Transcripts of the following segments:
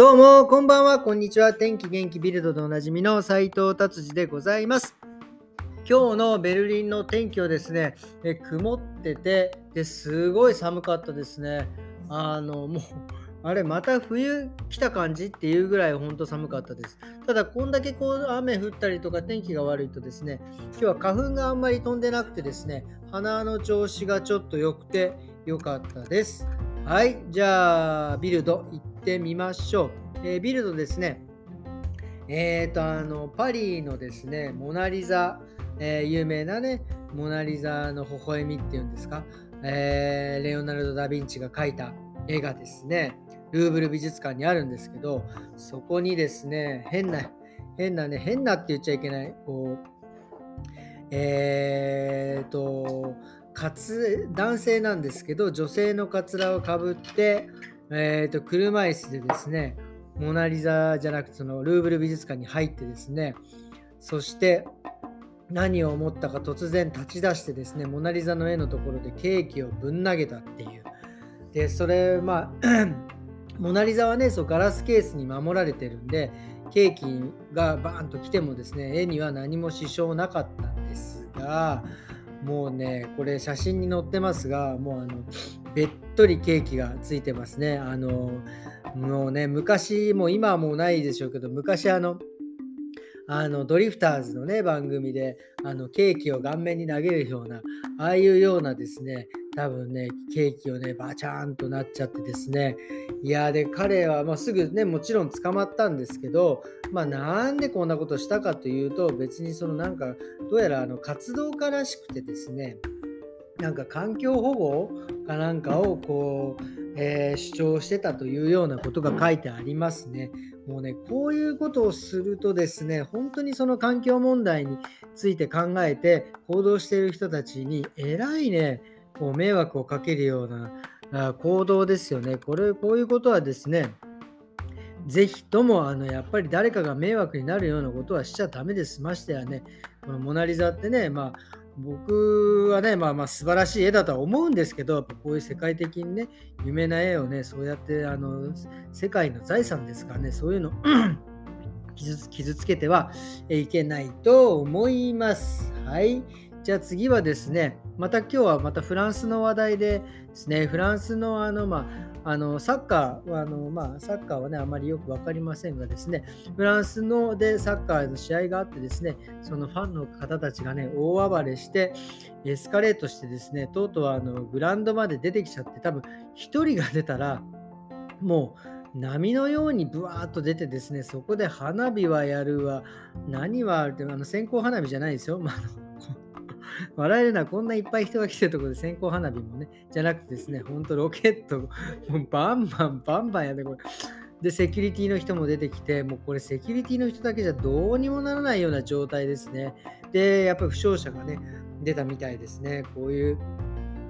どうも、こんばんは、こんにちは。天気元気ビルドでおなじみの斉藤達治でございます。今日のベルリンの天気はですね、え曇っててですごい寒かったですね。あの、もう、あれ、また冬来た感じっていうぐらい本当寒かったです。ただ、こんだけこう雨降ったりとか天気が悪いとですね、今日は花粉があんまり飛んでなくてですね、鼻の調子がちょっと良くて良かったです。はい、じゃあ、ビルド行っててみましょう。えー、ビルドですね、えっ、ー、と、あの、パリのですね、モナリザ、えー、有名なね、モナリザの微笑みっていうんですか、えー、レオナルド・ダ・ヴィンチが描いた絵がですね、ルーブル美術館にあるんですけど、そこにですね、変な、変なね、変なって言っちゃいけない、こう、えーと、かつ男性なんですけど女性のかつらをかぶって、えーと、車椅子でですねモナ・リザじゃなくてそのルーブル美術館に入ってですねそして何を思ったか突然立ち出してですねモナ・リザの絵のところでケーキをぶん投げたっていう。でそれまあ モナ・リザはねそうガラスケースに守られてるんでケーキがバーンと来てもですね絵には何も支障なかったんですがもうね、これ写真に載ってますが、もうあの、べっとりケーキがついてますね。あの、もうね、昔、もう今はもうないでしょうけど、昔あの、あのドリフターズのね番組であのケーキを顔面に投げるようなああいうようなですね多分ねケーキをねバチャーンとなっちゃってですねいやで彼は、まあ、すぐねもちろん捕まったんですけどまあなんでこんなことしたかというと別にそのなんかどうやらあの活動家らしくてですねなんか環境保護かなんかをこう、えー、主張してたというようなことが書いてありますね。もうね、こういうことをするとですね、本当にその環境問題について考えて行動している人たちに、えらいね、こう迷惑をかけるような行動ですよね。これ、こういうことはですね、ぜひともあのやっぱり誰かが迷惑になるようなことはしちゃダメです。ましてやね、このモナ・リザってね、まあ、僕はね、まあまあ素晴らしい絵だとは思うんですけど、こういう世界的にね、有名な絵をね、そうやってあの世界の財産ですからね、そういうの 傷つけてはいけないと思います。はい。じゃあ次はですね、また今日はまたフランスの話題でですね、フランスのあの、まあ、あのサッカーはあの、まあ、サッカーはね、あまりよく分かりませんがですね、フランスのでサッカーの試合があってですね、そのファンの方たちがね、大暴れして、エスカレートしてですね、とうとうあのグラウンドまで出てきちゃって、多分1人が出たら、もう波のようにブワーッと出てですね、そこで花火はやるわ、何はあるって、あの線香花火じゃないですよ。まあ笑えるのはこんないっぱい人が来てるとこで線香花火もね、じゃなくてですね、ほんとロケット、もうバンバンバンバンやで、これ。で、セキュリティの人も出てきて、もうこれセキュリティの人だけじゃどうにもならないような状態ですね。で、やっぱり負傷者がね、出たみたいですね。こういう、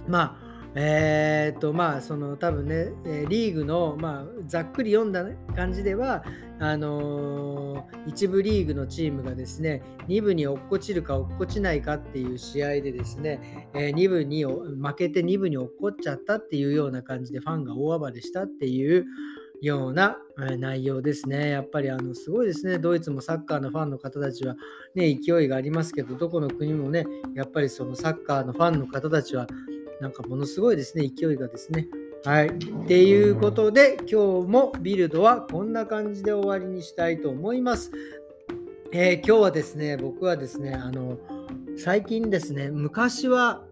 まあ、えー、っとまあその多分ねリーグの、まあ、ざっくり読んだ感じではあのー、一部リーグのチームがですね2部に落っこちるか落っこちないかっていう試合でですね、えー、2部に負けて2部に落っこっちゃったっていうような感じでファンが大暴れしたっていうような内容ですね。やっぱりあのすごいですね。ドイツもサッカーのファンの方たちは、ね、勢いがありますけど、どこの国もね、やっぱりそのサッカーのファンの方たちはなんかものすごいですね、勢いがですね。はい。っていうことで、今日もビルドはこんな感じで終わりにしたいと思います。えー、今日はですね、僕はですね、あの、最近ですね、昔は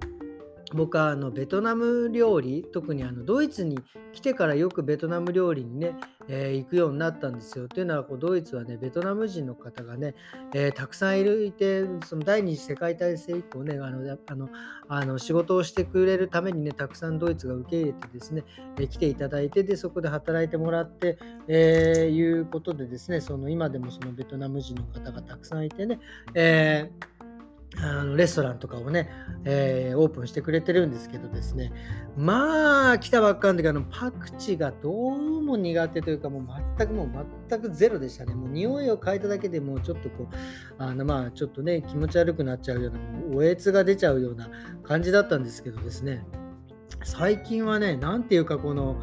僕はあのベトナム料理特にあのドイツに来てからよくベトナム料理にね、えー、行くようになったんですよ。というのはこうドイツはねベトナム人の方がね、えー、たくさんいるいてその第二次世界大戦以降ねあのあのあの仕事をしてくれるためにねたくさんドイツが受け入れてですね、えー、来ていただいてでそこで働いてもらって、えー、いうことでですねその今でもそのベトナム人の方がたくさんいてね、えーあのレストランとかをね、えー、オープンしてくれてるんですけどですね、まあ、来たばっかの時あのパクチーがどうも苦手というか、もう全くもう全くゼロでしたね。もう匂いを嗅いだだけでもうちょっとこう、あのまあ、ちょっとね、気持ち悪くなっちゃうような、おえつが出ちゃうような感じだったんですけどですね、最近はね、なんていうかこの、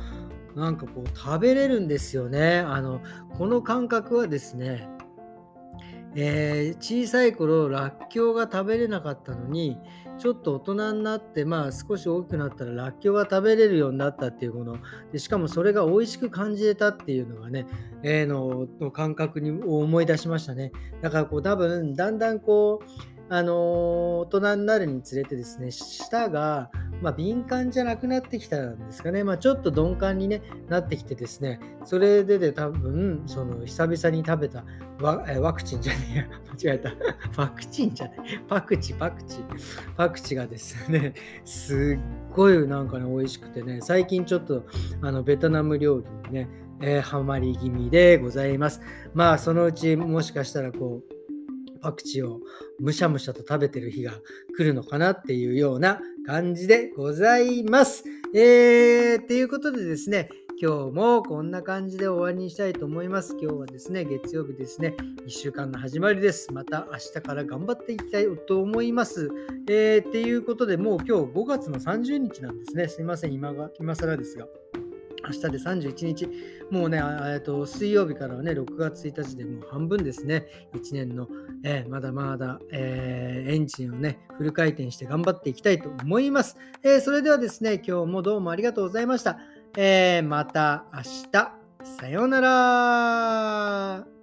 なんかこう食べれるんですよね。あのこの感覚はですね、えー、小さい頃らっきょうが食べれなかったのにちょっと大人になってまあ少し大きくなったららっきょうが食べれるようになったっていうもの。でしかもそれが美味しく感じれたっていうのがね、えー、のの感覚に思い出しましたね。だからこう多分だんだんこうあの大人になるにつれてですね、舌が、まあ、敏感じゃなくなってきたんですかね、まあ、ちょっと鈍感に、ね、なってきてですね、それでで多分、その久々に食べたワワクチンじゃねえや、間違えた。ワクチンじゃない。パクチ、パクチ。パクチがですね、すっごいなんかね、美味しくてね、最近ちょっとあのベトナム料理にね、えー、ハマり気味でございます。まあ、そのうちもしかしたらこう、パクチーをむしゃむしゃと食べてる日が来るのかなっていうような感じでございます。えー、っていうことでですね、今日もこんな感じで終わりにしたいと思います。今日はですね、月曜日ですね、1週間の始まりです。また明日から頑張っていきたいと思います。えー、っていうことで、もう今日5月の30日なんですね。すいません、今が今更ですが。明日で31日、もうね、えと水曜日からはね、6月1日でもう半分ですね、1年の、えー、まだまだ、えー、エンジンをね、フル回転して頑張っていきたいと思います。えー、それではですね、今日もどうもありがとうございました。えまた明日、さようなら